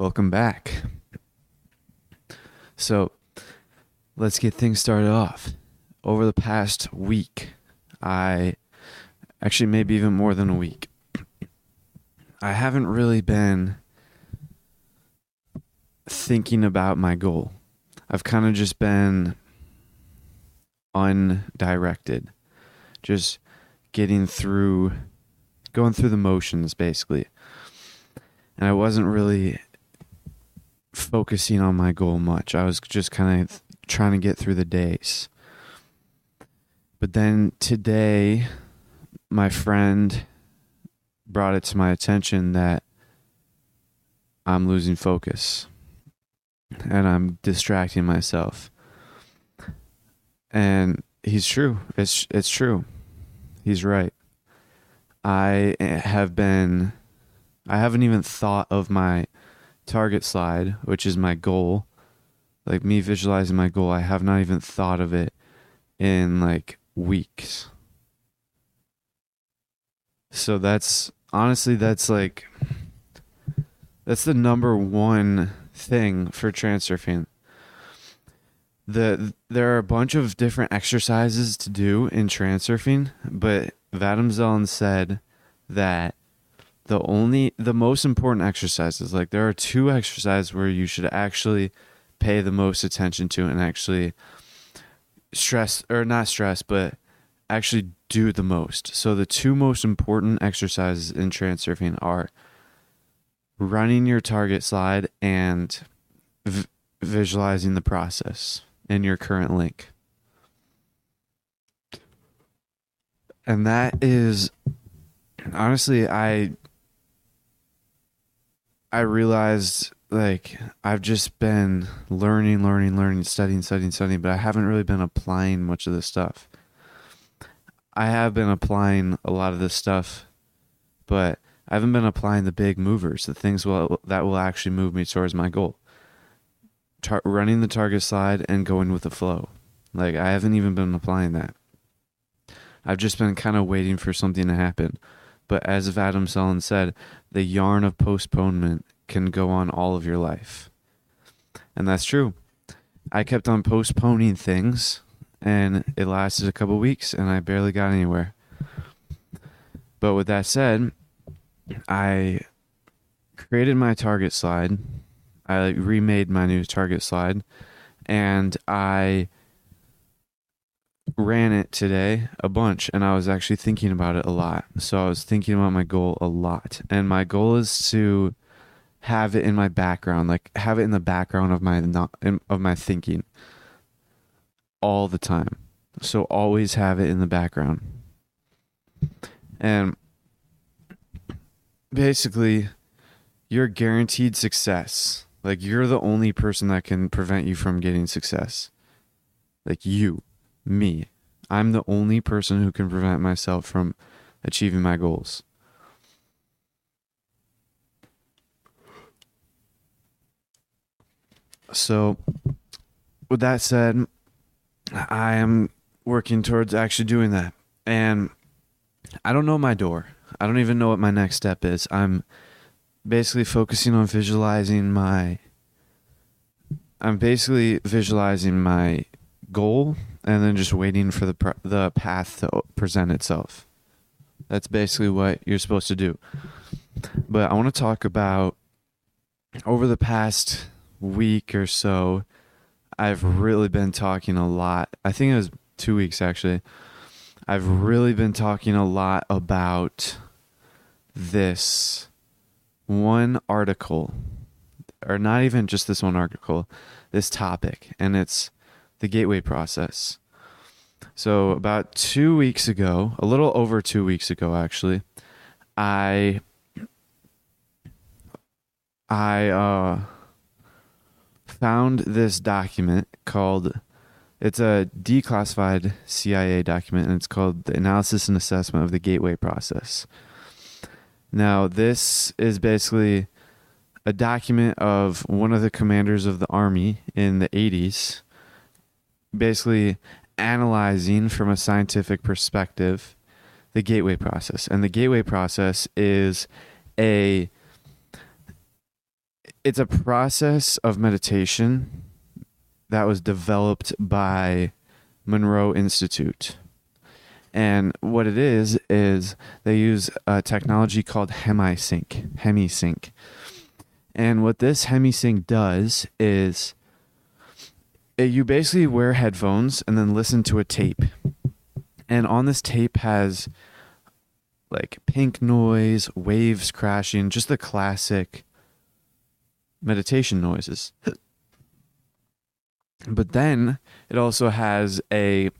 Welcome back. So, let's get things started off. Over the past week, I actually, maybe even more than a week, I haven't really been thinking about my goal. I've kind of just been undirected, just getting through, going through the motions basically. And I wasn't really focusing on my goal much. I was just kind of trying to get through the days. But then today, my friend brought it to my attention that I'm losing focus and I'm distracting myself. And he's true. It's it's true. He's right. I eh, have been I haven't even thought of my target slide, which is my goal. Like me visualizing my goal, I have not even thought of it in like weeks. So that's honestly that's like that's the number one thing for transurfing. The there are a bunch of different exercises to do in transurfing, but Vadim Zeland said that the only the most important exercises like there are two exercises where you should actually pay the most attention to and actually stress or not stress but actually do the most. So the two most important exercises in transurfing are running your target slide and v- visualizing the process in your current link. And that is honestly i I realized like I've just been learning, learning, learning, studying, studying, studying, but I haven't really been applying much of this stuff. I have been applying a lot of this stuff, but I haven't been applying the big movers, the things will, that will actually move me towards my goal. Tar- running the target slide and going with the flow. Like I haven't even been applying that. I've just been kind of waiting for something to happen. But as Vadim Zeland said, the yarn of postponement can go on all of your life. And that's true. I kept on postponing things and it lasted a couple weeks and I barely got anywhere. But with that said, I created my target slide. I remade my new target slide and I ran it today a bunch and I was actually thinking about it a lot. So I was thinking about my goal a lot. And my goal is to have it in my background, like have it in the background of my not of my thinking all the time. So always have it in the background. And basically you're guaranteed success. Like you're the only person that can prevent you from getting success. Like you me. I'm the only person who can prevent myself from achieving my goals. So, with that said, I am working towards actually doing that. And I don't know my door. I don't even know what my next step is. I'm basically focusing on visualizing my I'm basically visualizing my goal and then just waiting for the the path to present itself. That's basically what you're supposed to do. But I want to talk about over the past week or so. I've really been talking a lot. I think it was two weeks actually. I've really been talking a lot about this one article, or not even just this one article, this topic, and it's the gateway process. So, about two weeks ago, a little over two weeks ago, actually, I I uh, found this document called it's a declassified CIA document and it's called the analysis and assessment of the gateway process. Now, this is basically a document of one of the commanders of the army in the 80s, basically analyzing from a scientific perspective the gateway process. And the gateway process is a it's a process of meditation that was developed by Monroe Institute. And what it is is they use a technology called HemiSync. HemiSync. And what this HemiSync does is you basically wear headphones and then listen to a tape. And on this tape has like pink noise, waves crashing, just the classic meditation noises. but then it also has a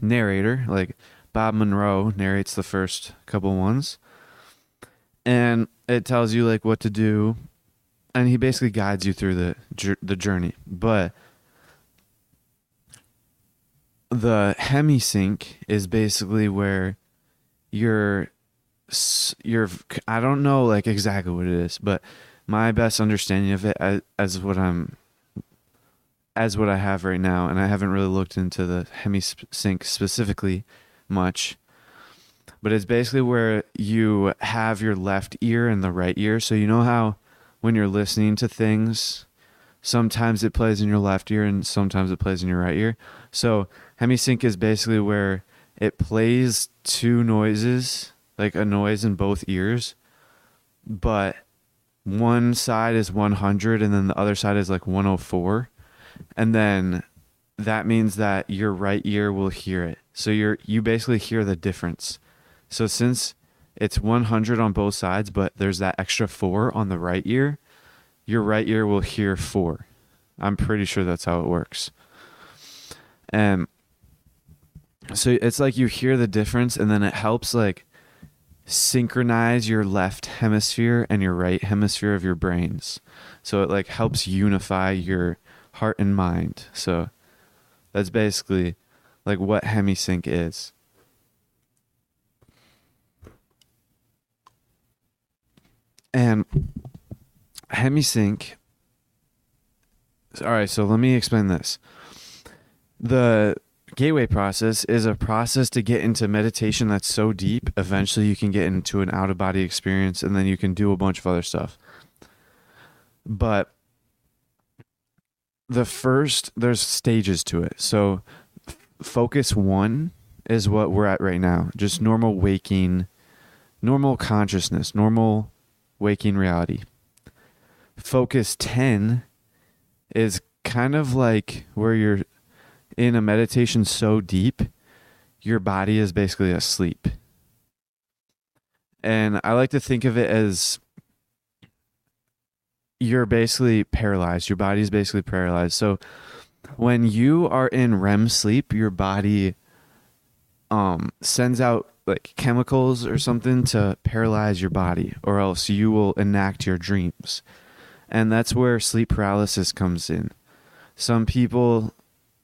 narrator, like Bob Monroe narrates the first couple ones. And it tells you like what to do and he basically guides you through the the journey. But the hemisync is basically where you're you're I don't know like exactly what it is, but my best understanding of it as, as what I'm as what I have right now, and I haven't really looked into the hemisync specifically much. But it's basically where you have your left ear and the right ear. So you know how when you're listening to things, sometimes it plays in your left ear and sometimes it plays in your right ear. So hemisync is basically where it plays two noises, like a noise in both ears, but one side is 100 and then the other side is like 104 and then that means that your right ear will hear it. So you're you basically hear the difference. So since it's 100 on both sides but there's that extra 4 on the right ear your right ear will hear 4 i'm pretty sure that's how it works and so it's like you hear the difference and then it helps like synchronize your left hemisphere and your right hemisphere of your brains. So it like helps unify your heart and mind. So that's basically like what hemisync is. And hemisync All right, so let me explain this. The gateway process is a process to get into meditation that's so deep eventually you can get into an out of body experience and then you can do a bunch of other stuff. But the first there's stages to it. So f- focus 1 is what we're at right now. Just normal waking normal consciousness normal waking reality. Focus 10 is kind of like where you're in a meditation so deep, your body is basically asleep. And I like to think of it as you're basically paralyzed. Your body is basically paralyzed. So when you are in REM sleep, your body um, sends out like chemicals or something to paralyze your body, or else you will enact your dreams. And that's where sleep paralysis comes in. Some people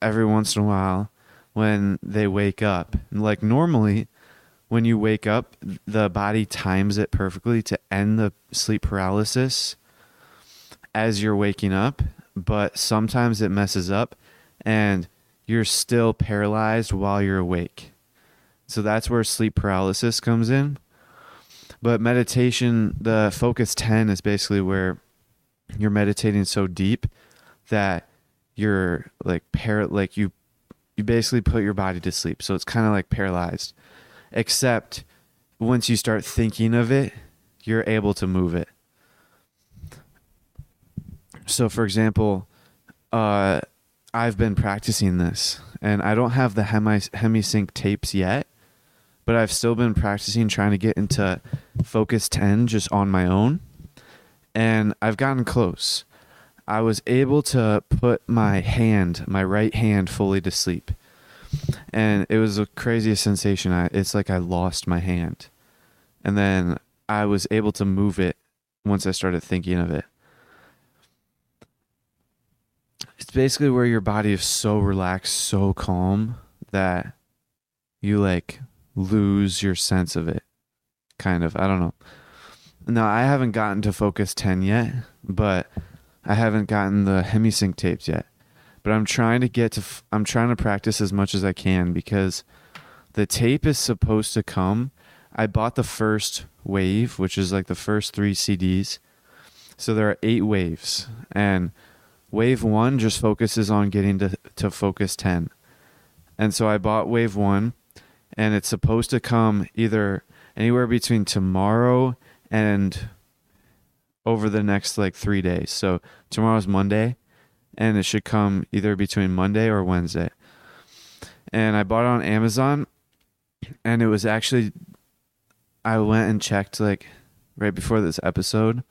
every once in a while when they wake up. Like normally, when you wake up, the body times it perfectly to end the sleep paralysis as you're waking up, but sometimes it messes up and you're still paralyzed while you're awake. So that's where sleep paralysis comes in. But meditation, the focus 10 is basically where you're meditating so deep that you're like par like you you basically put your body to sleep. So it's kind of like paralyzed. Except once you start thinking of it, you're able to move it. So for example, uh I've been practicing this and I don't have the hemi hemisync tapes yet, but I've still been practicing trying to get into focus 10 just on my own and I've gotten close. I was able to put my hand, my right hand, fully to sleep. And it was the craziest sensation. I, it's like I lost my hand. And then I was able to move it once I started thinking of it. It's basically where your body is so relaxed, so calm that you like lose your sense of it. Kind of. I don't know. No, I haven't gotten to Focus 10 yet, but I haven't gotten the HemiSync tapes yet. But I'm trying to get to f- I'm trying to practice as much as I can because the tape is supposed to come. I bought the first wave, which is like the first 3 CDs. So there are 8 waves and wave 1 just focuses on getting to to Focus 10. And so I bought wave 1 and it's supposed to come either anywhere between tomorrow and over the next like three days. So tomorrow's Monday, and it should come either between Monday or Wednesday. And I bought it on Amazon, and it was actually, I went and checked like right before this episode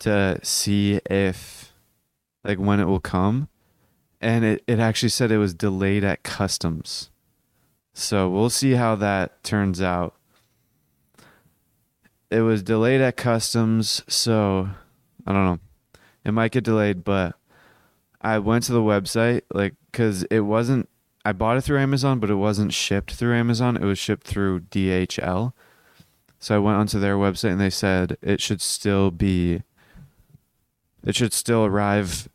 to see if like when it will come. And it, it actually said it was delayed at customs. So we'll see how that turns out it was delayed at customs, so I don't know. It might get delayed, but I went to the website like cuz it wasn't I bought it through Amazon, but it wasn't shipped through Amazon. It was shipped through DHL. So I went onto their website and they said it should still be it should still arrive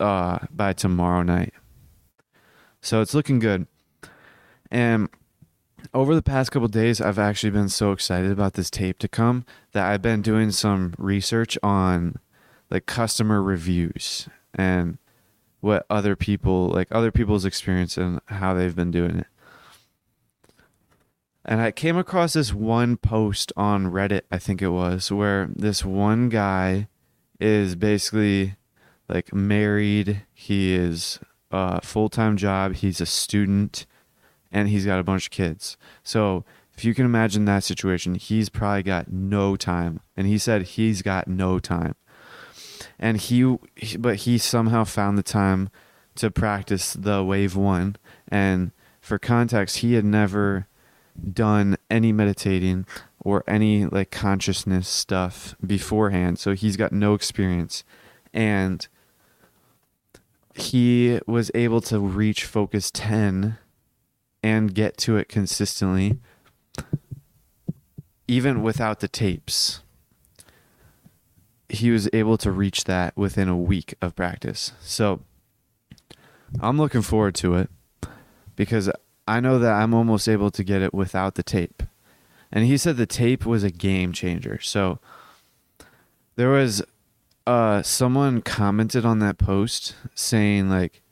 uh, by tomorrow night. So it's looking good. And over the past couple days, I've actually been so excited about this tape to come that I've been doing some research on like customer reviews and what other people like other people's experience and how they've been doing it. And I came across this one post on Reddit, I think it was, where this one guy is basically like married. He is uh, a full time job. He's a student and he's got a bunch of kids. So if you can imagine that situation, he's probably got no time. And he said he's got no time. And he, but he somehow found the time to practice the wave one. And for context, he had never done any meditating or any like consciousness stuff beforehand. So he's got no experience. And he was able to reach focus 10 and get to it consistently, even without the tapes. He was able to reach that within a week of practice. So I'm looking forward to it because I know that I'm almost able to get it without the tape. And he said the tape was a game changer. So there was uh someone commented on that post saying like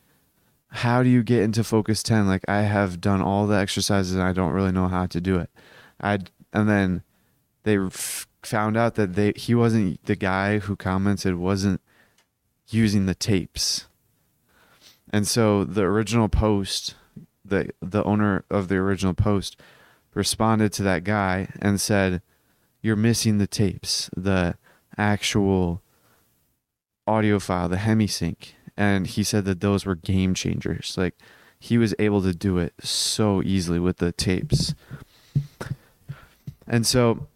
how do you get into focus 10 like i have done all the exercises and i don't really know how to do it. I and then they f- found out that they he wasn't the guy who commented wasn't using the tapes. And so the original post the the owner of the original post responded to that guy and said you're missing the tapes the actual audio file the hemisync and he said that those were game changers. Like he was able to do it so easily with the tapes. And so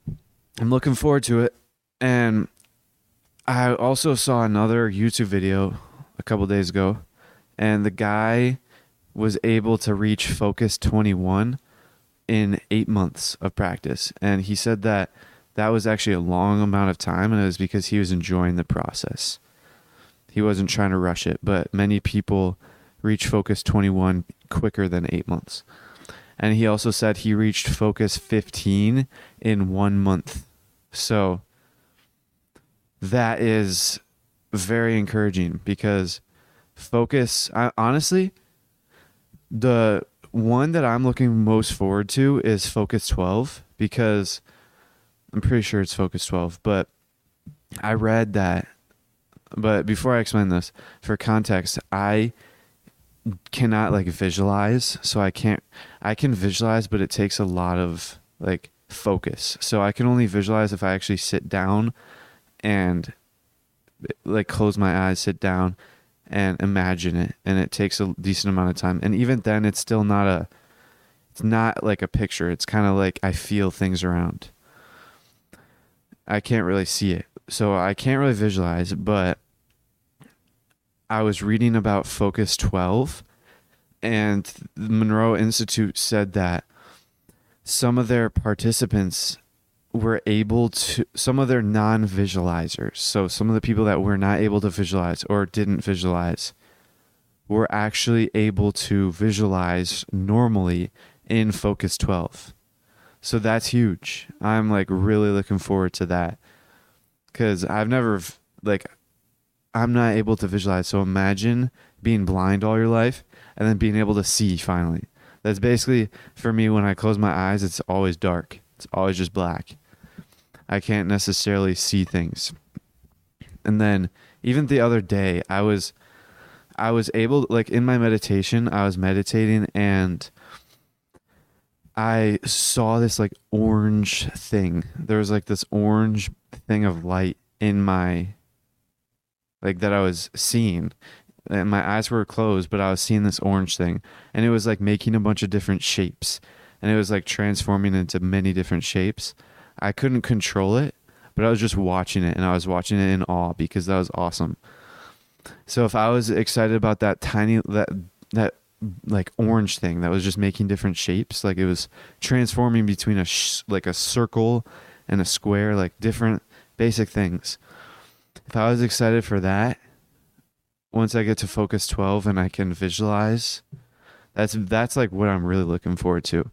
I'm looking forward to it. And I also saw another YouTube video a couple days ago, and the guy was able to reach Focus 21 in eight months of practice. And he said that that was actually a long amount of time, and it was because he was enjoying the process. He wasn't trying to rush it, but many people reach Focus 21 quicker than eight months. And he also said he reached Focus 15 in one month. So that is very encouraging because Focus, I, honestly, the one that I'm looking most forward to is Focus 12 because I'm pretty sure it's Focus 12, but I read that but before I explain this, for context, I cannot like visualize, so I can't I can visualize, but it takes a lot of like focus. So I can only visualize if I actually sit down and like close my eyes, sit down and imagine it and it takes a decent amount of time. And even then it's still not a it's not like a picture. It's kind of like I feel things around. I can't really see it so I can't really visualize, but I was reading about Focus 12 and the Monroe Institute said that some of their participants were able to some of their non-visualizers so some of the people that were not able to visualize or didn't visualize were actually able to visualize normally in focus 12 so that's huge. I'm like really looking forward to that because i've never like i'm not able to visualize so imagine being blind all your life and then being able to see finally that's basically for me when i close my eyes it's always dark it's always just black. I can't necessarily see things. And then even the other day, I was I was able like in my meditation, I was meditating and I saw this like orange thing. There was like this orange thing of light in my like that I was seeing. And my eyes were closed, but I was seeing this orange thing. And it was like making a bunch of different shapes and it was like transforming into many different shapes. I couldn't control it, but I was just watching it and I was watching it in awe because that was awesome. So if I was excited about that tiny that that like orange thing that was just making different shapes, like it was transforming between a sh- like a circle and a square, like different basic things. If I was excited for that, once I get to focus 12 and I can visualize that's that's like what I'm really looking forward to.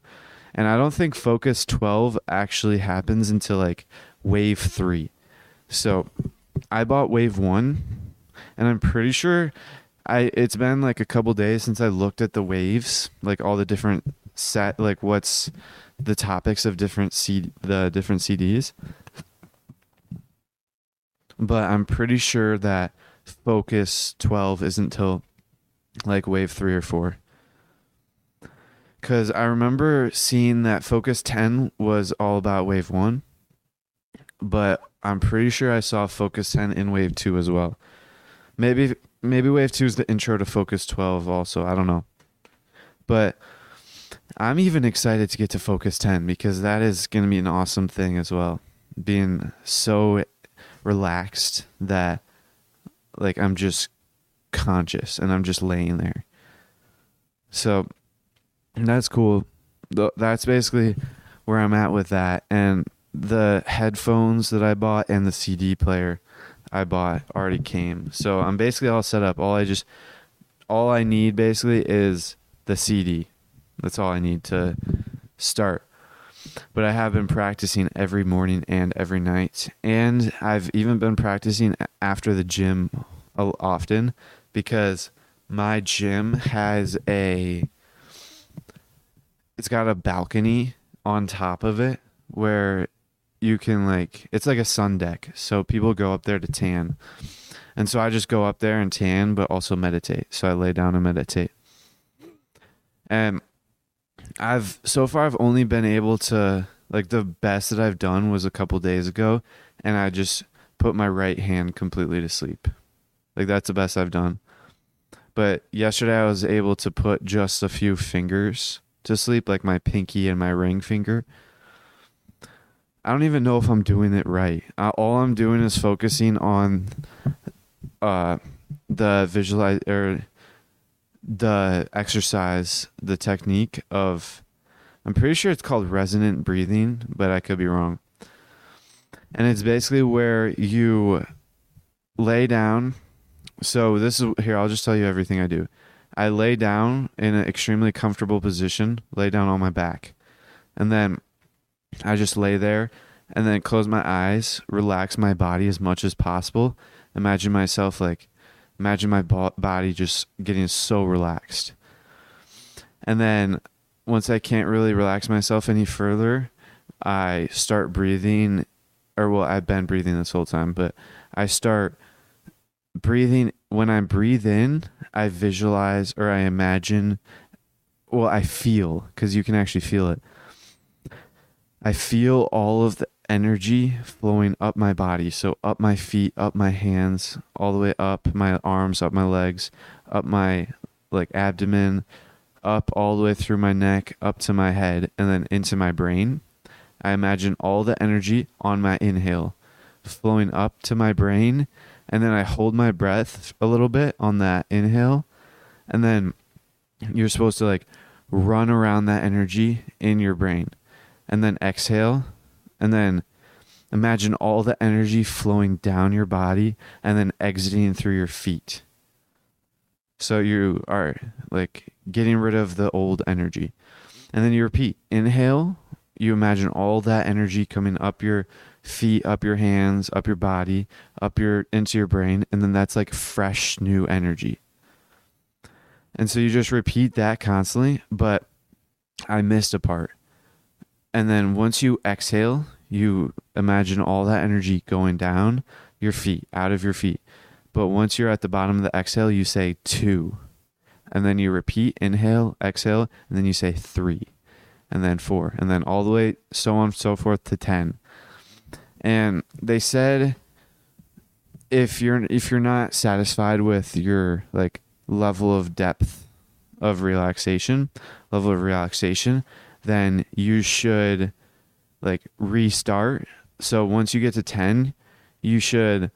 And I don't think Focus 12 actually happens until like Wave 3. So I bought Wave 1 and I'm pretty sure I it's been like a couple days since I looked at the waves, like all the different set like what's the topics of different C the different CDs. But I'm pretty sure that Focus 12 isn't till like wave 3 or 4 because I remember seeing that Focus 10 was all about Wave 1, but I'm pretty sure I saw Focus 10 in Wave 2 as well. Maybe maybe Wave 2 is the intro to Focus 12 also, I don't know. But I'm even excited to get to Focus 10 because that is going to be an awesome thing as well. Being so relaxed that like I'm just conscious and I'm just laying there. So that's cool. That's basically where I'm at with that. And the headphones that I bought and the CD player I bought already came. So I'm basically all set up. All I just all I need basically is the CD. That's all I need to start. But I have been practicing every morning and every night. And I've even been practicing after the gym often because my gym has a it's got a balcony on top of it where you can like it's like a sun deck. So people go up there to tan. And so i just go up there and tan but also meditate. So i lay down and meditate. And i've so far i've only been able to like the best that i've done was a couple days ago and i just put my right hand completely to sleep like that's the best i've done but yesterday i was able to put just a few fingers to sleep, like my pinky and my ring finger. I don't even know if I'm doing it right. All I'm doing is focusing on uh, the visualize or the exercise, the technique of. I'm pretty sure it's called resonant breathing, but I could be wrong. And it's basically where you lay down. So this is here. I'll just tell you everything I do. I lay down in an extremely comfortable position, lay down on my back. And then I just lay there and then close my eyes, relax my body as much as possible. Imagine myself like, imagine my body just getting so relaxed. And then once I can't really relax myself any further, I start breathing, or well, I've been breathing this whole time, but I start breathing when I breathe in, I visualize or I imagine, well, I feel, because you can actually feel it. I feel all of the energy flowing up my body. So, up my feet, up my hands, all the way up my arms, up my legs, up my like abdomen, up all the way through my neck, up to my head, and then into my brain. I imagine all the energy on my inhale flowing up to my brain and then I hold my breath a little bit on that inhale and then you're supposed to like run around that energy in your brain and then exhale and then imagine all the energy flowing down your body and then exiting through your feet. So you are like getting rid of the old energy. And then you repeat inhale you imagine all that energy coming up your feet up your hands up your body up your into your brain and then that's like fresh new energy. And so you just repeat that constantly but i missed a part and then once you exhale you imagine all that energy going down your feet out of your feet. But once you're at the bottom of the exhale you say two. And then you repeat inhale exhale and then you say three. And then four. And then all the way so on and so forth to 10 and they said if you're if you're not satisfied with your like level of depth of relaxation level of relaxation then you should like restart so once you get to 10 you should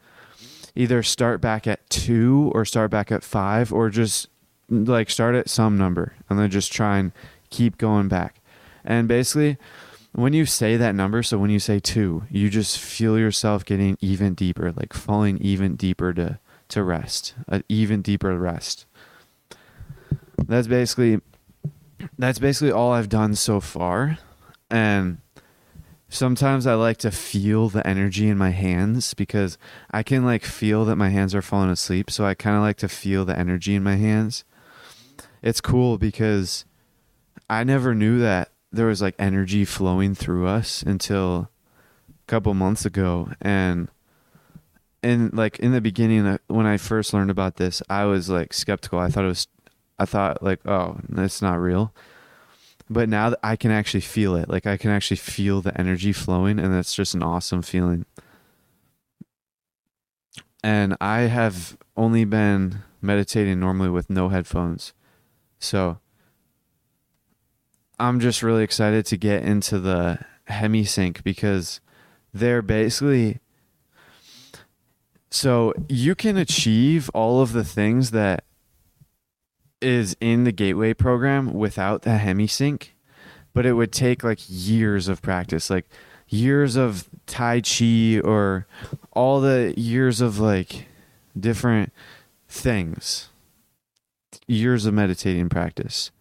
either start back at 2 or start back at 5 or just like start at some number and then just try and keep going back and basically when you say that number, so when you say two, you just feel yourself getting even deeper, like falling even deeper to to rest, an even deeper rest. That's basically that's basically all I've done so far, and sometimes I like to feel the energy in my hands because I can like feel that my hands are falling asleep, so I kind of like to feel the energy in my hands. It's cool because I never knew that there was like energy flowing through us until a couple months ago and and like in the beginning uh, when i first learned about this i was like skeptical i thought it was i thought like oh that's not real. But now i can actually feel it like i can actually feel the energy flowing and that's just an awesome feeling. And i have only been meditating normally with no headphones. So I'm just really excited to get into the Hemi Sync because they're basically so you can achieve all of the things that is in the gateway program without the HemiSync, but it would take like years of practice, like years of Tai Chi or all the years of like different things, years of meditating practice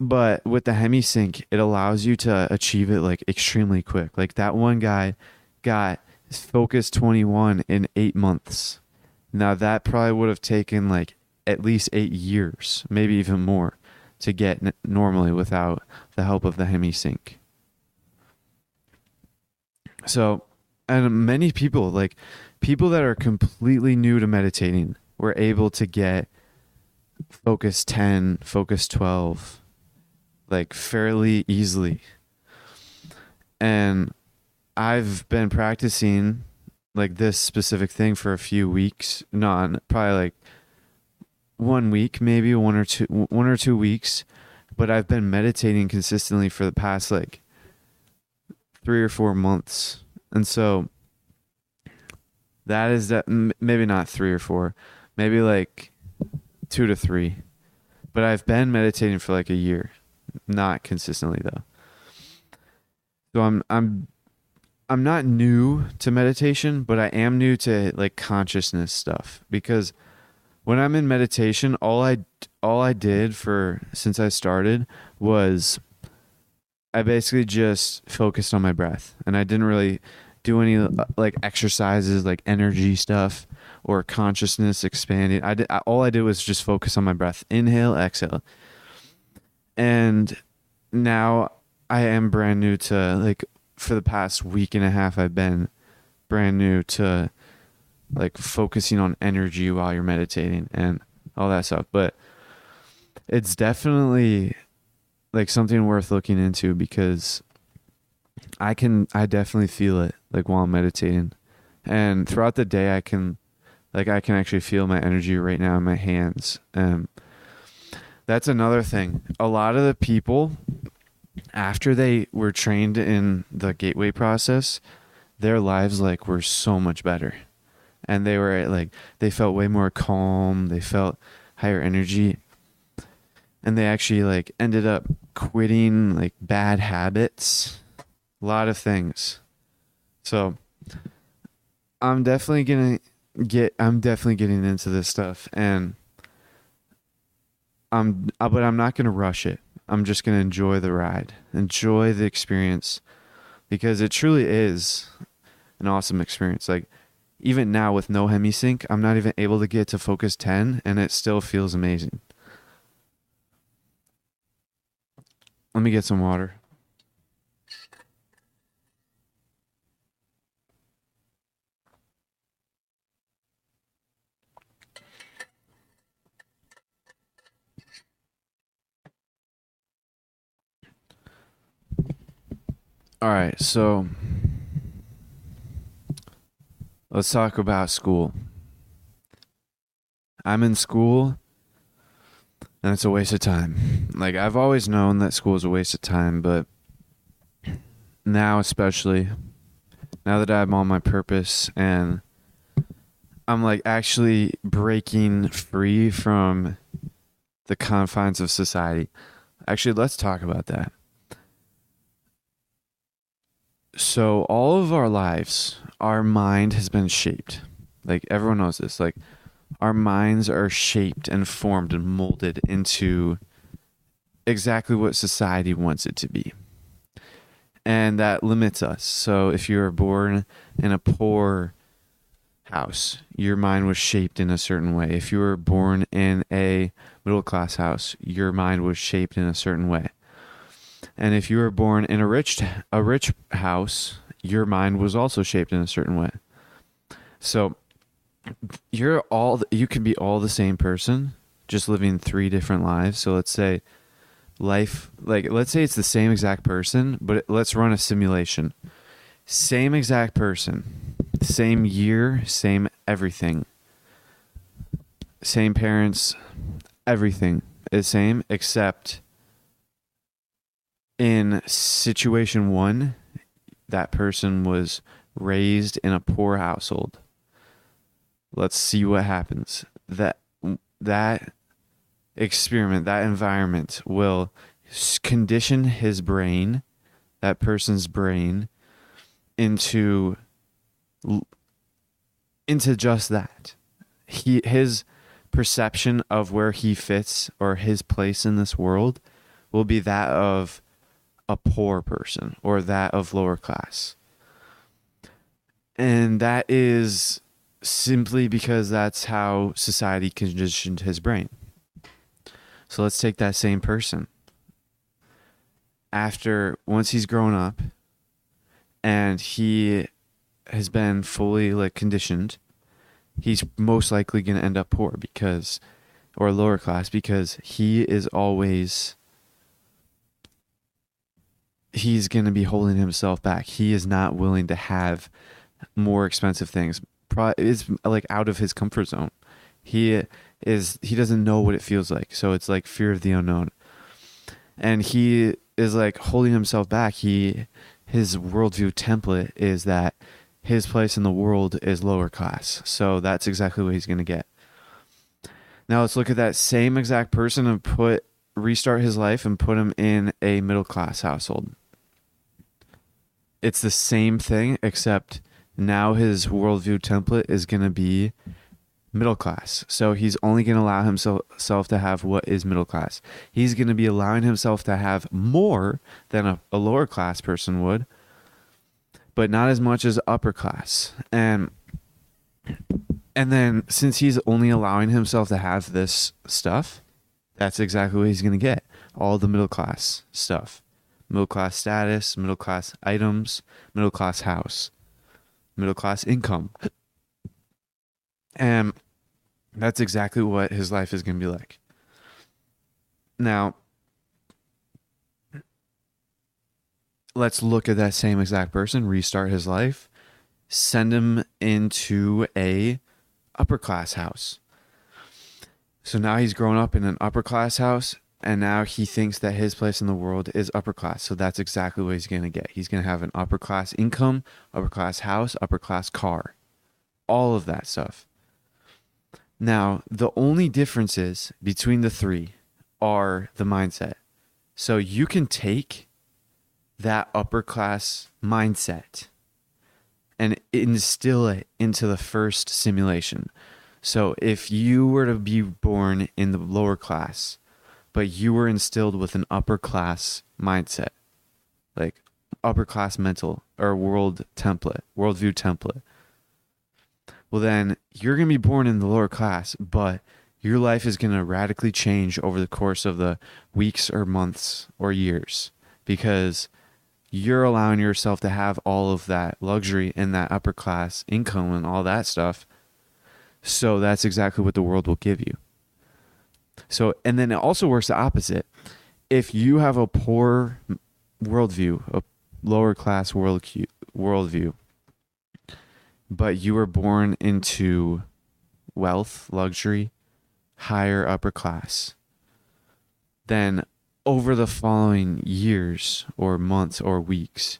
but with the HemiSync, it allows you to achieve it like extremely quick. Like that one guy got his Focus 21 in eight months. Now that probably would have taken like at least eight years, maybe even more, to get n- normally without the help of the HemiSync. So, and many people, like people that are completely new to meditating, were able to get Focus 10, Focus 12, like fairly easily. And I've been practicing like this specific thing for a few weeks, not probably like one week, maybe one or two one or two weeks, but I've been meditating consistently for the past like 3 or 4 months. And so that is that maybe not 3 or 4, maybe like 2 to 3. But I've been meditating for like a year not consistently though. So I'm I'm I'm not new to meditation, but I am new to like consciousness stuff because when I'm in meditation, all I all I did for since I started was I basically just focused on my breath and I didn't really do any uh, like exercises like energy stuff or consciousness expanding. I did all I did was just focus on my breath. Inhale, exhale and now I am brand new to like for the past week and a half I've been brand new to like focusing on energy while you're meditating and all that stuff but it's definitely like something worth looking into because I can I definitely feel it like while I'm meditating and throughout the day I can like I can actually feel my energy right now in my hands and that's another thing. A lot of the people, after they were trained in the gateway process, their lives like were so much better. And they were like they felt way more calm, they felt higher energy. And they actually like ended up quitting like bad habits, a lot of things. So I'm definitely to get I'm definitely getting into this stuff and I'm uh, but I'm not to rush it. I'm just to enjoy the ride, enjoy the experience because it truly is an awesome experience. Like even now with no hemisync, I'm not even able to get to focus 10 and it still feels amazing. Let me get some water. All right, so let's talk about school. I'm in school and it's a waste of time. Like I've always known that school is a waste of time, but now especially now that I'm on my purpose and I'm like actually breaking free from the confines of society. Actually, let's talk about that. So, all of our lives, our mind has been shaped. Like everyone knows this. Like our minds are shaped and formed and molded into exactly what society wants it to be. And that limits us. So if you were born in a poor house, your mind was shaped in a certain way. If you were born in a middle class house, your mind was shaped in a certain way. And if you were born in a rich a rich house, your mind was also shaped in a certain way. So you're all you can be all the same person just living three different lives. So let's say life like let's say it's the same exact person but let's run a simulation. Same exact person same year same everything. Same parents everything is same except in situation 1 that person was raised in a poor household. Let's see what happens. That that experiment that environment will condition his brain that person's brain into into just that. He his perception of where he fits or his place in this world will be that of a poor person or that of lower class and that is simply because that's how society conditioned his brain. So let's take that same person. After once he's grown up and he has been fully like conditioned, he's most likely going to end up poor because or lower class because he is always he's going to be holding himself back. He is not willing to have more expensive things, is like out of his comfort zone. He is he doesn't know what it feels like, so it's like fear of the unknown, and he is like holding himself back. He his worldview template is that his place in the world is lower class, so that's exactly what he's gonna get. Now let's look at that same exact person and put restart his life and put him in a middle class household. It's the same thing except now his worldview template is going to be middle class. So he's only going to allow himself to have what is middle class. He's going to be allowing himself to have more than a, a lower class person would, but not as much as upper class. And and then since he's only allowing himself to have this stuff, that's exactly what he's going to get. All the middle class stuff. Middle class status, middle class items, middle class house middle class income. And that's exactly what his life is going to be like. Now, let's look at that same exact person, restart his life, send him into a upper class house. So now he's grown up in an upper class house. And now he thinks that his place in the world is upper class. So that's exactly what he's going to get. He's going to have an upper class income, upper class house, upper class car, all of that stuff. Now, the only differences between the three are the mindset. So you can take that upper class mindset and instill it into the first simulation. So if you were to be born in the lower class, but you were instilled with an upper class mindset, like upper class mental or world template, worldview template, well, then you're going to be born in the lower class, but your life is going to radically change over the course of the weeks or months or years because you're allowing yourself to have all of that luxury and that upper class income and all that stuff. So that's exactly what the world will give you. So, and then it also works the opposite. If you have a poor worldview, a lower class world worldview, but you were born into wealth, luxury, higher upper class, then over the following years or months or weeks,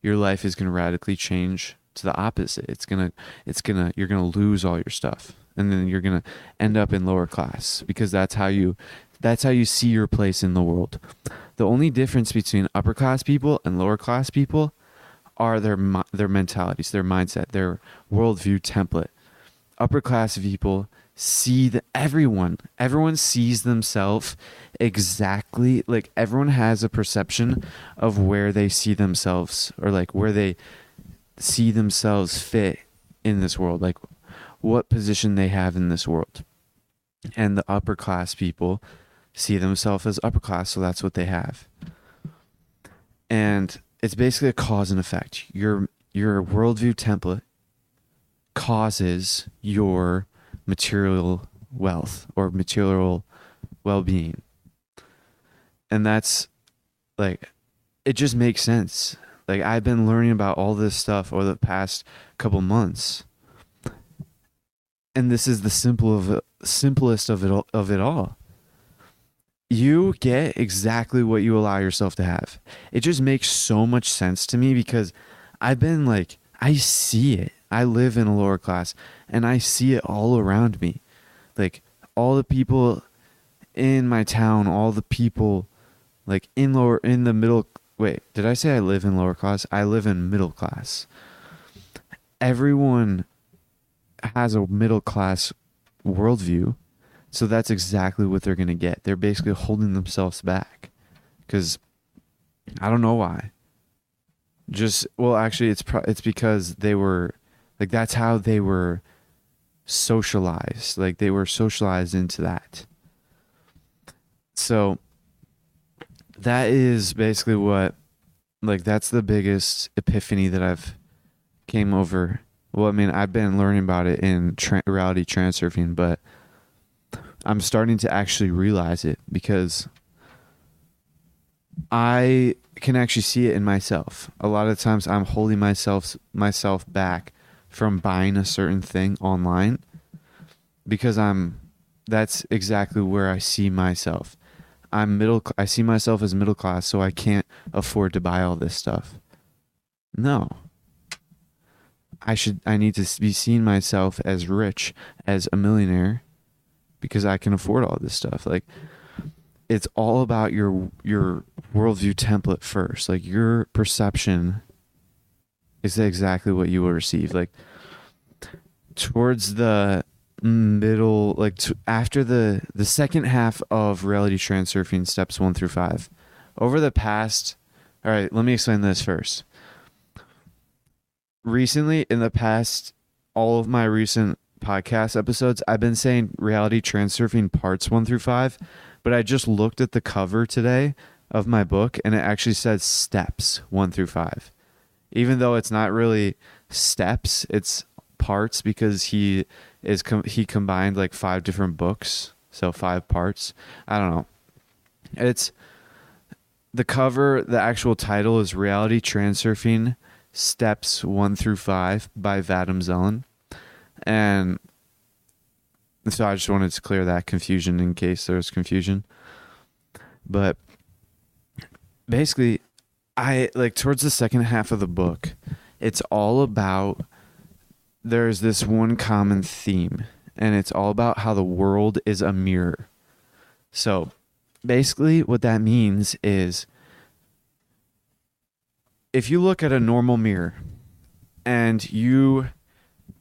your life is going to radically change to the opposite. It's going to, it's going to, you're going to lose all your stuff. And then you're going to end up in lower class because that's how you, that's how you see your place in the world. The only difference between upper class people and lower class people are their their mentalities, their mindset, their worldview template. Upper class people see that everyone everyone sees themselves exactly like everyone has a perception of where they see themselves or like where they see themselves fit in this world like what position they have in this world and the upper class people see themselves as upper class so that's what they have and it's basically a cause and effect. Your your worldview template causes your material wealth or material well-being. And that's like it just makes sense. Like I've been learning about all this stuff over the past couple months. And this is the simple of simplest of it of it all you get exactly what you allow yourself to have. It just makes so much sense to me because I've been like, I see it. I live in a lower class and I see it all around me. Like all the people in my town, all the people like in lower, in the middle. Wait, did I say I live in lower class? I live in middle class. Everyone has a middle class worldview so that's exactly what they're going to get. They're basically holding themselves back because I don't know why. Just well, actually, it's pro- it's because they were like that's how they were socialized. Like they were socialized into that. So that is basically what like that's the biggest epiphany that I've came over. Well, I mean, I've been learning about it in tra- reality transurfing, but I'm starting to actually realize it because I can actually see it in myself. A lot of times I'm holding myself myself back from buying a certain thing online because I'm that's exactly where I see myself. I'm middle I see myself as middle class so I can't afford to buy all this stuff. No. I should I need to be seeing myself as rich as a millionaire because I can afford all this stuff. Like it's all about your your worldview template first. Like your perception is exactly what you will receive. Like towards the middle, like t- after the the second half of reality transurfing steps one through five, over the past. All right, let me explain this first. Recently, in the past, all of my recent podcast episodes, I've been saying reality transurfing parts one through five, but I just looked at the cover today of my book and it actually says steps one through five. Even though it's not really steps, it's parts because he is com- he combined like five different books, so five parts. I don't know. It's the cover, the actual title is Reality Transurfing Steps 1 through 5 by Vadim Zeland. And so I just wanted to clear that confusion in case there was confusion. But basically, I like towards the second half of the book, it's all about there's this one common theme, and it's all about how the world is a mirror. So basically, what that means is if you look at a normal mirror and you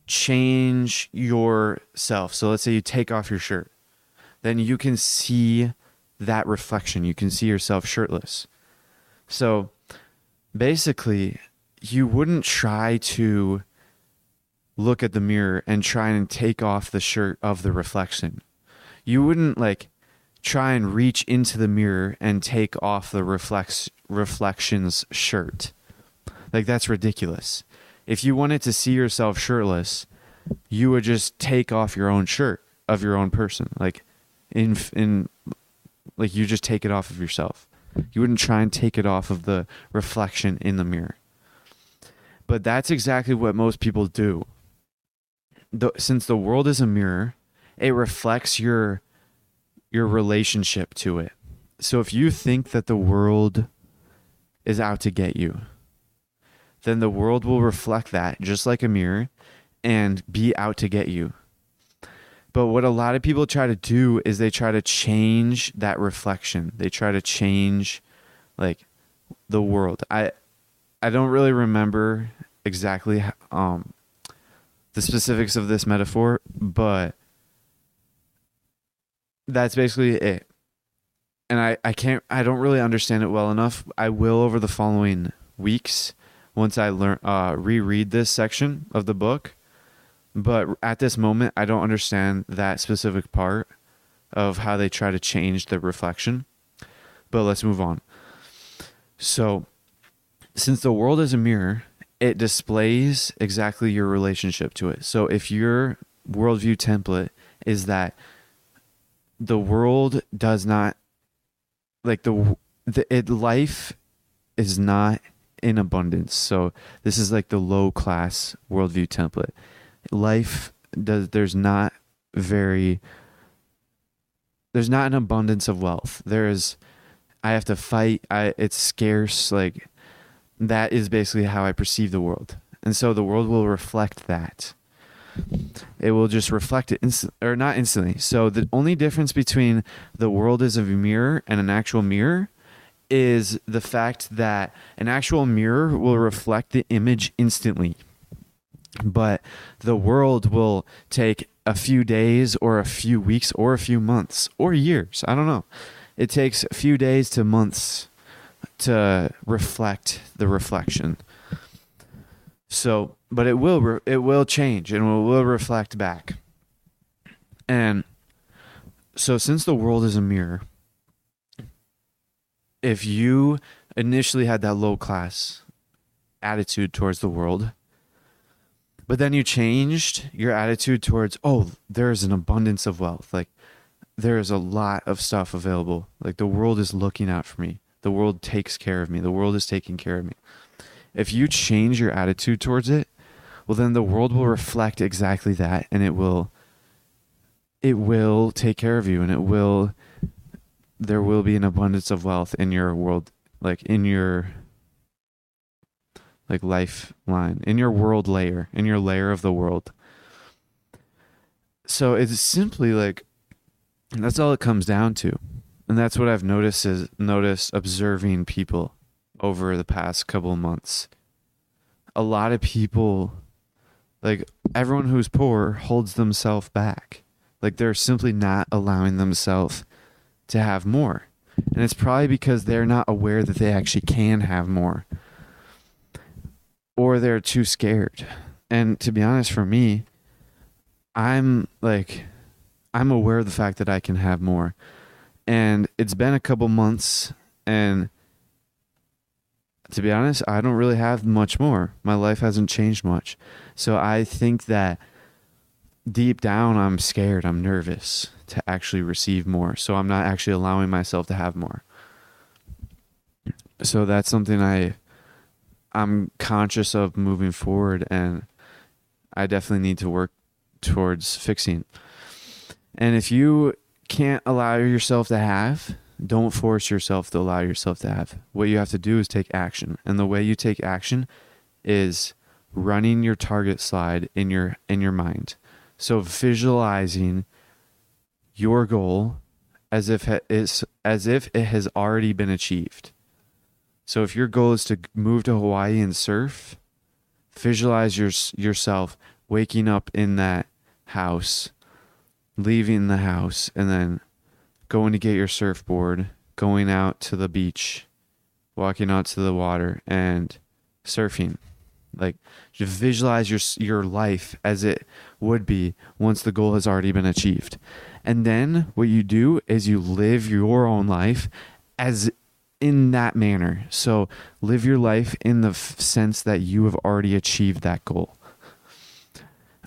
change yourself, so let's say you take off your shirt, then you can see that reflection. You can see yourself shirtless. So basically, you wouldn't try to look at the mirror and try and take off the shirt of the reflection. You wouldn't like try and reach into the mirror and take off the reflex reflections shirt. Like that's ridiculous. If you wanted to see yourself shirtless, you would just take off your own shirt of your own person. Like in in like you just take it off of yourself. You wouldn't try and take it off of the reflection in the mirror. But that's exactly what most people do. The, since the world is a mirror, it reflects your your relationship to it. So if you think that the world is out to get you, then the world will reflect that just like a mirror and be out to get you. But what a lot of people try to do is they try to change that reflection. They try to change like the world. I I don't really remember exactly um the specifics of this metaphor, but that's basically it. And I, I can't I don't really understand it well enough. I will over the following weeks once I learn uh reread this section of the book but at this moment, I don't understand that specific part of how they try to change the reflection. But let's move on. So, since the world is a mirror, it displays exactly your relationship to it. So, if your worldview template is that the world does not like the the it, life is not in abundance. So this is like the low class worldview template life does there's not very there's not an abundance of wealth. There is I have to fight. I it's scarce like that is basically how I perceive the world. And so the world will reflect that. It will just reflect it or not instantly. So the only difference between the world is a mirror and an actual mirror is the fact that an actual mirror will reflect the image instantly but the world will take a few days or a few weeks or a few months or years. I don't know. It takes a few days to months to reflect the reflection. So, but it will re- it will change and it will reflect back. And so since the world is a mirror, if you initially had that low class attitude towards the world, but then you changed your attitude towards, oh, there's an abundance of wealth. Like there is a lot of stuff available. Like the world is looking out for me. The world takes care of me. The world is taking care of me. If you change your attitude towards it, well then the world will reflect exactly that and it will it will take care of you and it will there mm-hmm. will be an abundance of wealth in your world like in your like lifeline in your world layer, in your layer of the world. So it's simply like that's all it comes down to. And that's what I've noticed is noticed observing people over the past couple of months. A lot of people like everyone who's poor holds themselves back. Like they're simply not allowing themselves to have more. And it's probably because they're not aware that they actually can have more or they're too scared. And to be honest, for me, I'm like, I'm aware of the fact that I can have more. And it's been a couple months, and to be honest, I don't really have much more. My life hasn't changed much. So I think that deep down, I'm scared, I'm nervous to actually receive more. So I'm not actually allowing myself to have more. So that's something I I'm conscious of moving forward and I definitely need to work towards fixing. And if you can't allow yourself to have, don't force yourself to allow yourself to have. What you have to do is take action. And the way you take action is running your target slide in your in your mind. So visualizing your goal as if it is as if it has already been achieved. So if your goal is to move to Hawaii and surf, visualize your, yourself waking up in that house, leaving the house and then going to get your surfboard, going out to the beach, walking out to the water and surfing. Like just visualize your your life as it would be once the goal has already been achieved. And then what you do is you live your own life as in that manner. So live your life in the f- sense that you have already achieved that goal.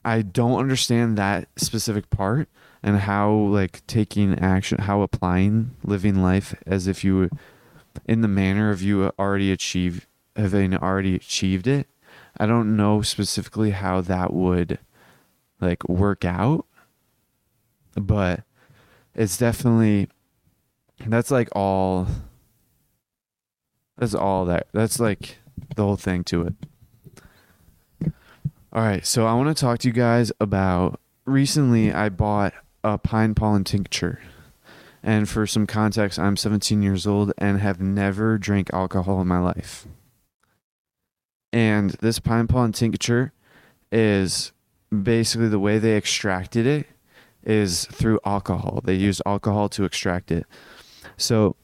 I don't understand that specific part and how like taking action, how applying living life as if you in the manner of you already achieved having already achieved it. I don't know specifically how that would like work out, but it's definitely that's like all that's all that that's like the whole thing to it. All right, so I want to talk to you guys about recently I bought a pine pollen tincture. And for some context, I'm 17 years old and have never drank alcohol in my life. And this pine pollen tincture is basically the way they extracted it is through alcohol. They use alcohol to extract it. So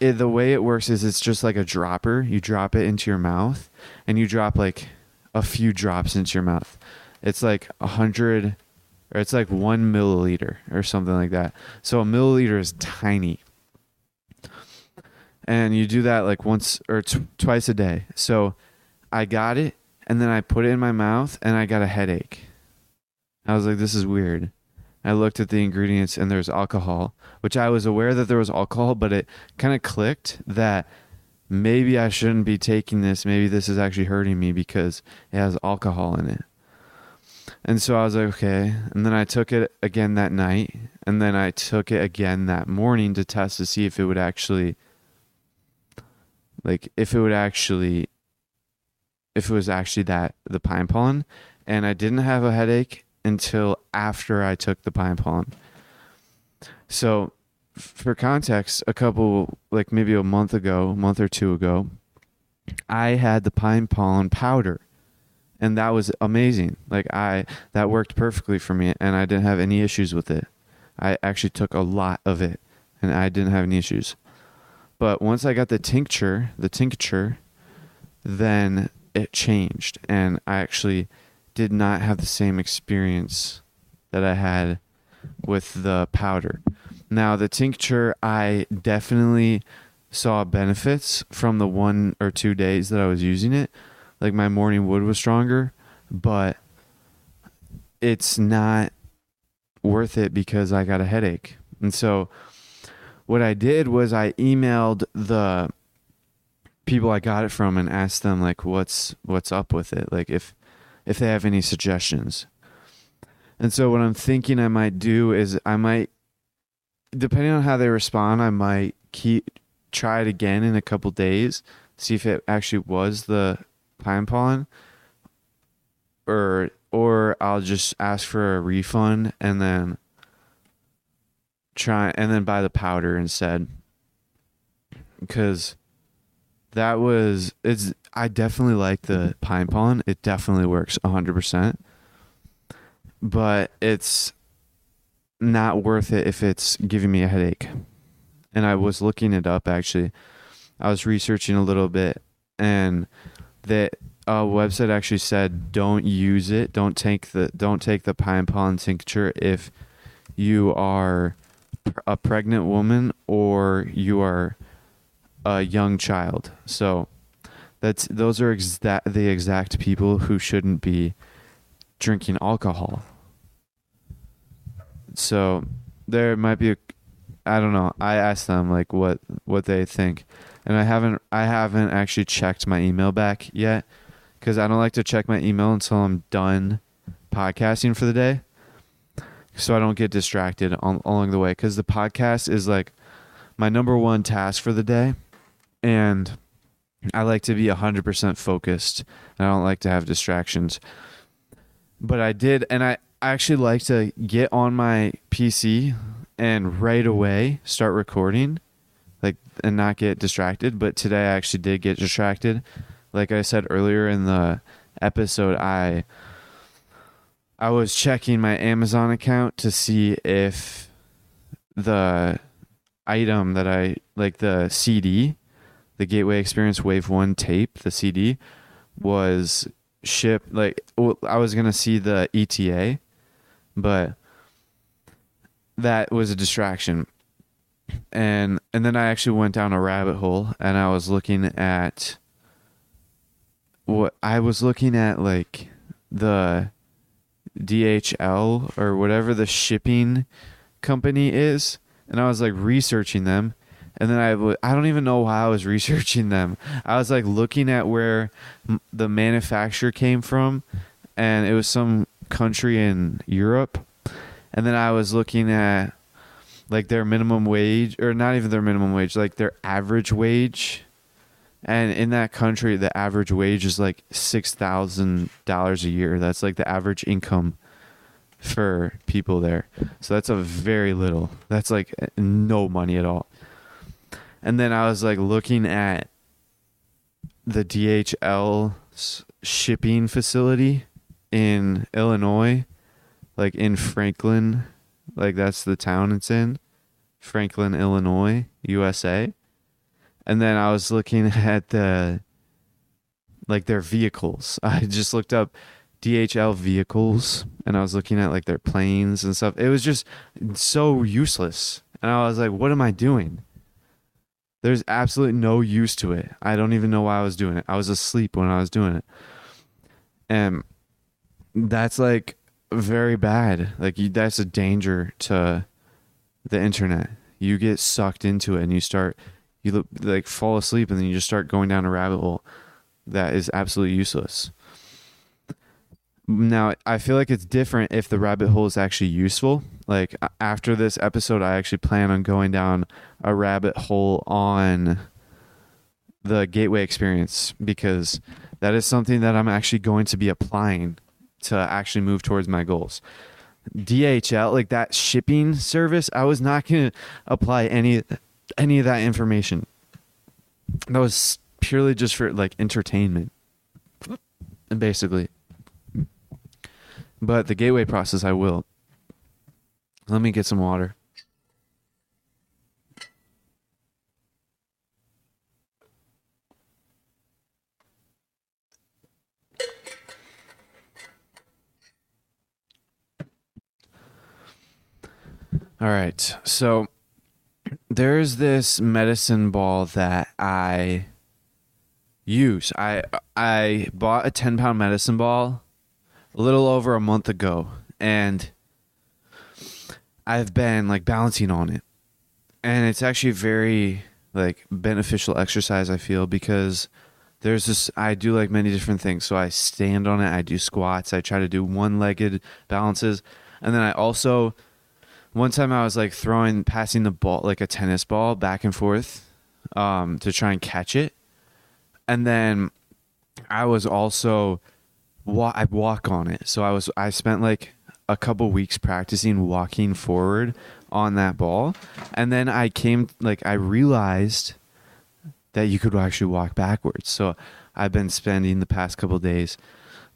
it, the way it works is it's just like a dropper. You drop it into your mouth and you drop like a few drops into your mouth. It's like a hundred or it's like one milliliter or something like that. So a milliliter is tiny. And you do that like once or t- twice a day. So I got it and then I put it in my mouth and I got a headache. I was like, this is weird. I looked at the ingredients and there's alcohol, which I was aware that there was alcohol, but it kind of clicked that maybe I shouldn't be taking this. Maybe this is actually hurting me because it has alcohol in it. And so I was like, okay. And then I took it again that night. And then I took it again that morning to test to see if it would actually, like, if it would actually, if it was actually that, the pine pollen. And I didn't have a headache until after I took the pine pollen. So, for context, a couple, like maybe a month ago, a month or two ago, I had the pine pollen powder. And that was amazing. Like, I, that worked perfectly for me, and I didn't have any issues with it. I actually took a lot of it, and I didn't have any issues. But once I got the tincture, the tincture, then it changed, and I actually did not have the same experience that I had with the powder. Now, the tincture, I definitely saw benefits from the one or two days that I was using it. Like my morning wood was stronger, but it's not worth it because I got a headache. And so what I did was I emailed the people I got it from and asked them like what's what's up with it. Like if if they have any suggestions. And so what I'm thinking I might do is I might depending on how they respond, I might keep try it again in a couple days, see if it actually was the pine pollen or or I'll just ask for a refund and then try and then buy the powder instead. Cuz that was it's I definitely like the pine pollen. It definitely works 100%. But it's not worth it if it's giving me a headache. And I was looking it up actually. I was researching a little bit and uh, website actually said don't use it. Don't take the don't take the pine pollen tincture if you are a pregnant woman or you are a young child. So that's those are exa- the exact people who shouldn't be drinking alcohol. So there might be a I don't know. I asked them like what what they think. And I haven't I haven't actually checked my email back yet cuz I don't like to check my email until I'm done podcasting for the day. So I don't get distracted on, along the way cuz the podcast is like my number one task for the day, and I like to be hundred percent focused. I don't like to have distractions. But I did, and I actually like to get on my PC and right away start recording, like and not get distracted. But today I actually did get distracted. Like I said earlier in the episode, I I was checking my Amazon account to see if the item that I like the CD, the Gateway Experience Wave 1 tape, the CD was shipped like I was to see the ETA, but that was a distraction. And and then I actually went down a rabbit hole and I was looking at what I was looking at like the DHL or whatever the shipping company is, and I was like researching them, and then I w- I don't even know why I was researching them. I was like looking at where m- the manufacturer came from, and it was some country in Europe, and then I was looking at like their minimum wage or not even their minimum wage, like their average wage. And in that country the average wage is like six thousand dollars a year. That's like the average income for people there. So that's a very little that's like no money at all and then i was like looking at the dhl shipping facility in illinois like in franklin like that's the town it's in franklin illinois usa and then I was looking at the like their vehicles. I just looked up DHL vehicles and I was looking at like their planes and stuff. It was just so useless. And I was like, what am I doing? There's absolutely no use to it. I don't even know why I was doing it. I was asleep when I was doing it. And that's like very bad. Like you, that's a danger to the internet. You get sucked into it and you start you look, like fall asleep and then you just start going down a rabbit hole that is absolutely useless. Now, I feel like it's different if the rabbit hole is actually useful. Like after this episode, I actually plan on going down a rabbit hole on the gateway experience because that is something that I'm actually going to be applying to actually move towards my goals. DHL, like that shipping service, I was not going to apply any any of that information. That was purely just for like entertainment, basically. But the gateway process, I will. Let me get some water. All right. So there's this medicine ball that I use. I I bought a 10 pound medicine ball a little over a month ago and I've been like balancing on it. And it's actually very like beneficial exercise I feel because there's this I do like many different things. So I stand on it, I do squats, I try to do one-legged balances, and then I also one time I was like throwing, passing the ball like a tennis ball back and forth um, to try and catch it, and then I was also I walk on it. So I was I spent like a couple weeks practicing walking forward on that ball, and then I came like I realized that you could actually walk backwards. So I've been spending the past couple days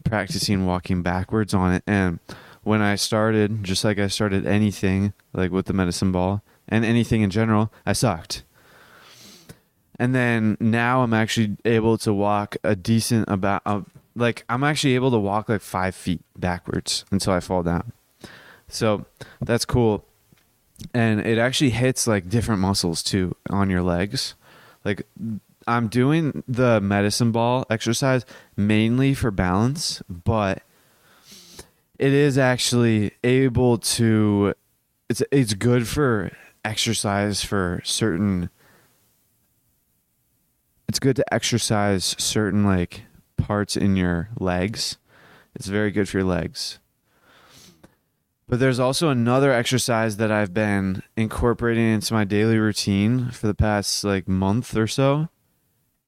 practicing walking backwards on it and when I started, just like I started anything, like with the medicine ball and anything in general, I sucked. And then now I'm actually able to walk a decent about, like I'm actually able to walk like five feet backwards until I fall down. So that's cool. And it actually hits like different muscles too on your legs. Like I'm doing the medicine ball exercise mainly for balance, but it is actually able to it's it's good for exercise for certain it's good to exercise certain like parts in your legs. It's very good for your legs. But there's also another exercise that I've been incorporating into my daily routine for the past like month or so.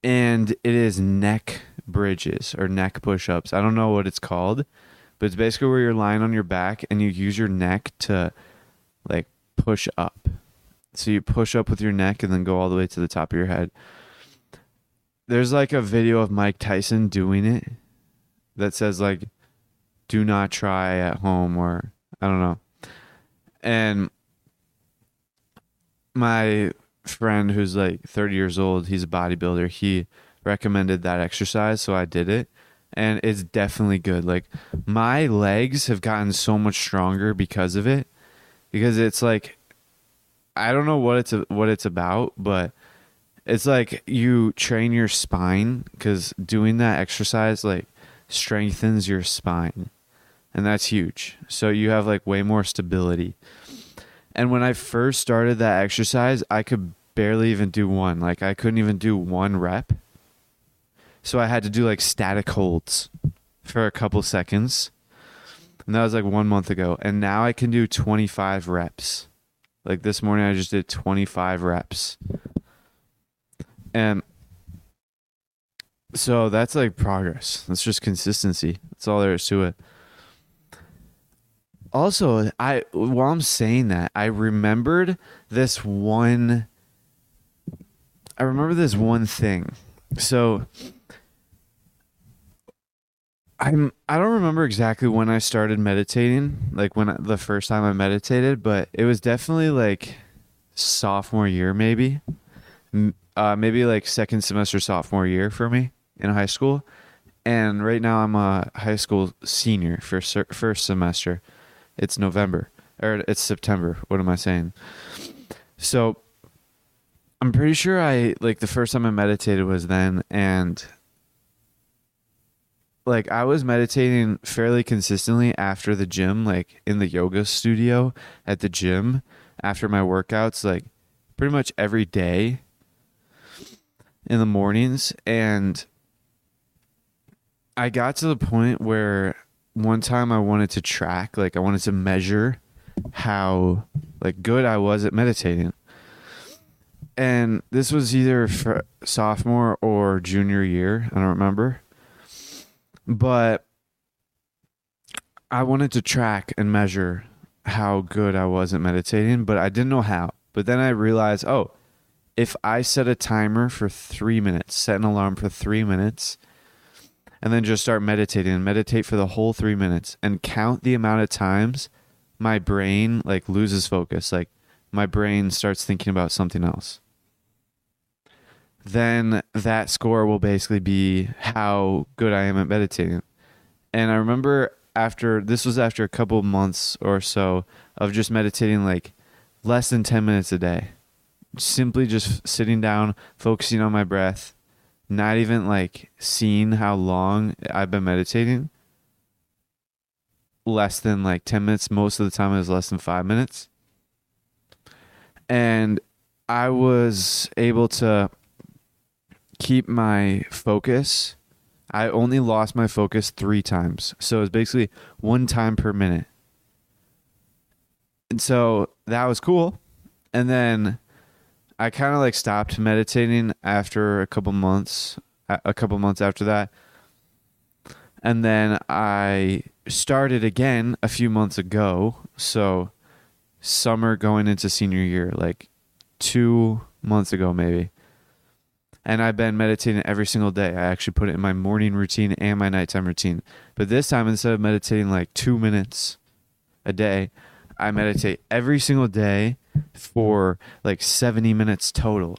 And it is neck bridges or neck push ups. I don't know what it's called, but it's basically where you're lying on your back and you use your neck to like push up. So you push up with your neck and then go all the way to the top of your head. There's like a video of Mike Tyson doing it that says like do not try at home or I don't know. And my friend who's like 30 years old, he's a bodybuilder. He recommended that exercise, so I did it. And it's definitely good. Like my legs have gotten so much stronger because of it. Because it's like I don't know what it's what it's about, but it's like you train your spine cuz doing that exercise like strengthens your spine and that's huge. So you have like way more stability. And when I first started that exercise, I could barely even do one. Like I couldn't even do one rep. So I had to do like static holds for a couple seconds. And that was like 1 month ago. And now I can do 25 reps. Like this morning I just did 25 reps. And so that's like progress. That's just consistency. That's all there is to it. Also, I while I'm saying that, I remembered this one I remember this one thing. So I'm I don't remember exactly when I started meditating, like when I, the first time I meditated, but it was definitely like sophomore year maybe. Uh, maybe like second semester sophomore year for me in high school. And right now I'm a high school senior for first semester. It's November or it's September. What am I saying? So I'm pretty sure I like the first time I meditated was then and like I was meditating fairly consistently after the gym, like in the yoga studio at the gym after my workouts, like pretty much every day in the mornings. And I got to the point where one time I wanted to track, like I wanted to measure how like good I was at meditating. And this was either for sophomore or junior year, I don't remember. But I wanted to track and measure how good I was at meditating, but I didn't know how. But then I realized, oh, if I set a timer for 3 minutes, set an alarm for 3 minutes, and then just start meditating and meditate for the whole three minutes and count the amount of times my brain like loses focus like my brain starts thinking about something else then that score will basically be how good i am at meditating. And i remember after this was after a couple months or so of just meditating like less than 10 minutes a day simply just sitting down focusing on my breath not even like seeing how long I've been meditating. Less than like 10 minutes. Most of the time, it was less than five minutes. And I was able to keep my focus. I only lost my focus three times. So it was basically one time per minute. And so that was cool. And then I kind of like stopped meditating after a couple months, a couple months after that. And then I started again a few months ago. So summer going into senior year, like two months ago, maybe. And I've been meditating every single day. I actually put it in my morning routine and my nighttime routine. But this time, instead of meditating like two minutes a day, I meditate every single day for like 70 minutes total.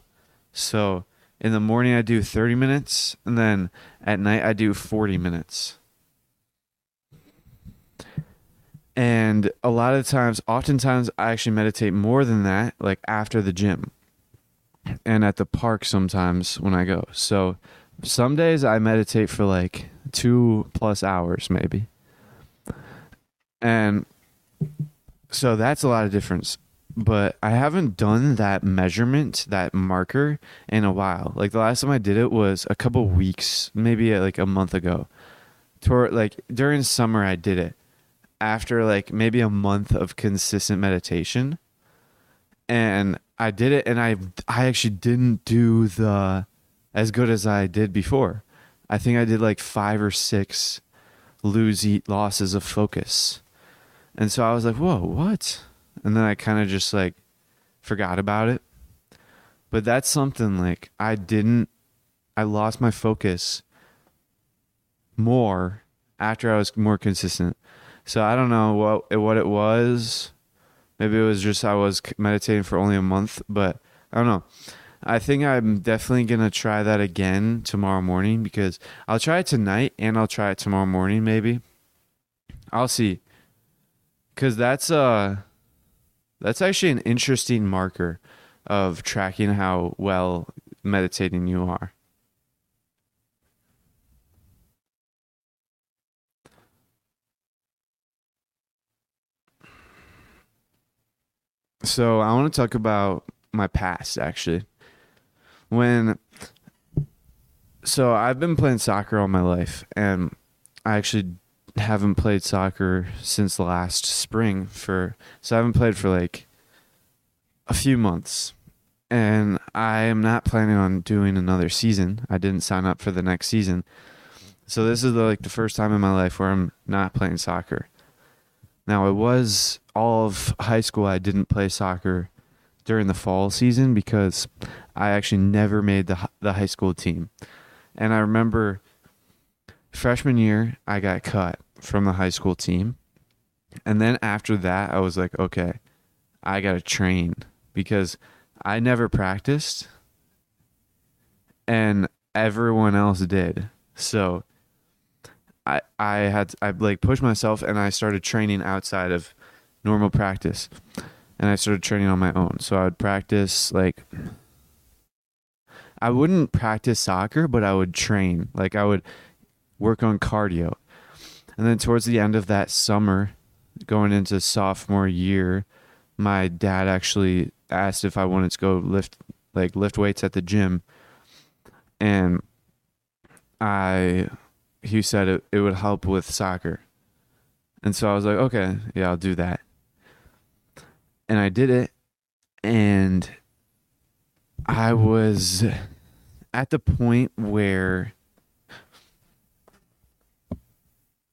So in the morning, I do 30 minutes, and then at night, I do 40 minutes. And a lot of times, oftentimes, I actually meditate more than that, like after the gym and at the park sometimes when I go. So some days I meditate for like two plus hours, maybe. And so that's a lot of difference but I haven't done that measurement, that marker in a while. Like the last time I did it was a couple weeks, maybe uh, like a month ago. Toward like during summer I did it. after like maybe a month of consistent meditation and I did it and I I actually didn't do the as good as I did before. I think I did like 5 or 6 lose eat losses of focus. And so I was like, "Whoa, what?" And then I kind of just like forgot about it. But that's something like I didn't I lost my focus more after I was more consistent. So I don't know what what it was. Maybe it was just I was meditating for only a month, but I don't know. I think I'm definitely gonna try that again tomorrow morning because I'll try it tonight and I'll try it tomorrow morning. Maybe I'll see. Cause that's uh that's actually an interesting marker of tracking how well meditating you are. So I want to talk about my past actually. When so I've been playing soccer all my life and I actually haven't played soccer since last spring for so I haven't played for like a few months. And I am not planning on doing another season. I didn't sign up for the next season. So this is the, like the first time in my life where I'm not playing soccer. Now it was all of high school I didn't play soccer during the fall season because I actually never made the the high school team. And I remember freshman year I got cut from the high school team. And then after that I was like, okay, I got to train because I never practiced and everyone else did. So I I had I like pushed myself and I started training outside of normal practice. And I started training on my own. So I would practice like I wouldn't practice soccer, but I would train. Like I would work on cardio. And then towards the end of that summer, going into sophomore year, my dad actually asked if I wanted to go lift like lift weights at the gym. And I he said it, it would help with soccer. And so I was like, okay, yeah, I'll do that. And I did it. And I was at the point where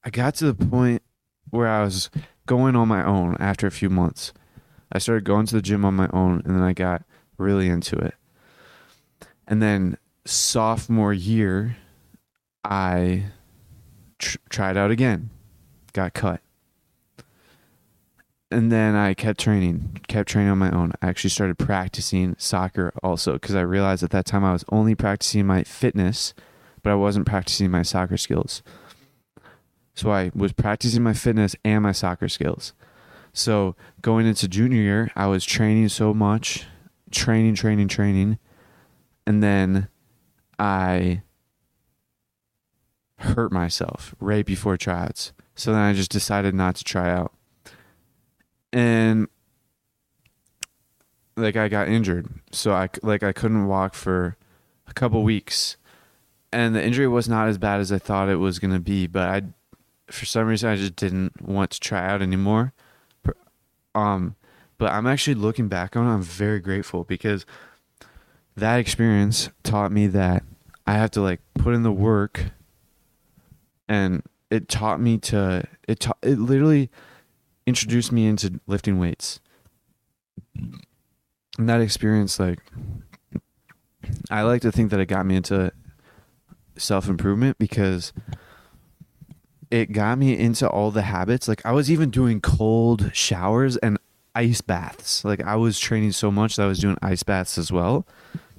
I got to the point where I was going on my own after a few months. I started going to the gym on my own and then I got really into it. And then sophomore year, I tr- tried out again, got cut. And then I kept training, kept training on my own. I actually started practicing soccer also because I realized at that time I was only practicing my fitness, but I wasn't practicing my soccer skills. So I was practicing my fitness and my soccer skills. So going into junior year, I was training so much, training, training, training. And then I hurt myself right before tryouts. So then I just decided not to try out. And like I got injured. So I like I couldn't walk for a couple weeks. And the injury was not as bad as I thought it was going to be, but I for some reason I just didn't want to try out anymore. Um but I'm actually looking back on it, I'm very grateful because that experience taught me that I have to like put in the work and it taught me to it ta- it literally introduced me into lifting weights and that experience like i like to think that it got me into self-improvement because it got me into all the habits. Like i was even doing cold showers and ice baths. Like i was training so much that i was doing ice baths as well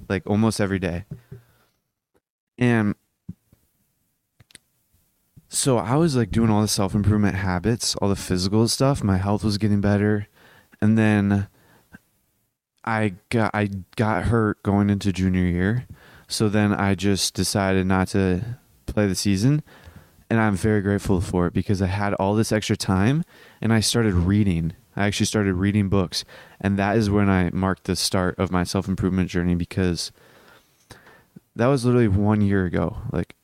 like almost every day. And so I was like doing all the self improvement habits, all the physical stuff. My health was getting better, and then I got I got hurt going into junior year. So then I just decided not to play the season, and I'm very grateful for it because I had all this extra time, and I started reading. I actually started reading books, and that is when I marked the start of my self improvement journey because that was literally one year ago. Like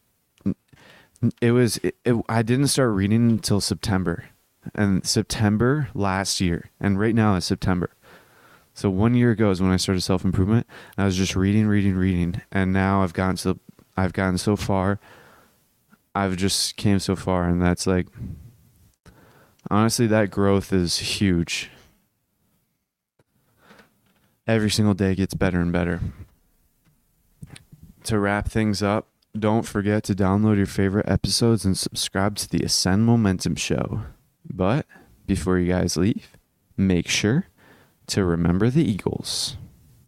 it was it, it, i didn't start reading until september and September last year, and right now is September. So one year ago is when I started self improvement. I was just reading, reading, reading, and now I've gotten to, I've gotten so far. I've just came so far, and that's like, honestly, that growth is huge. Every single day gets better and better. To wrap things up, don't forget to download your favorite episodes and subscribe to the Ascend Momentum Show. But before you guys leave, make sure to remember the Eagles.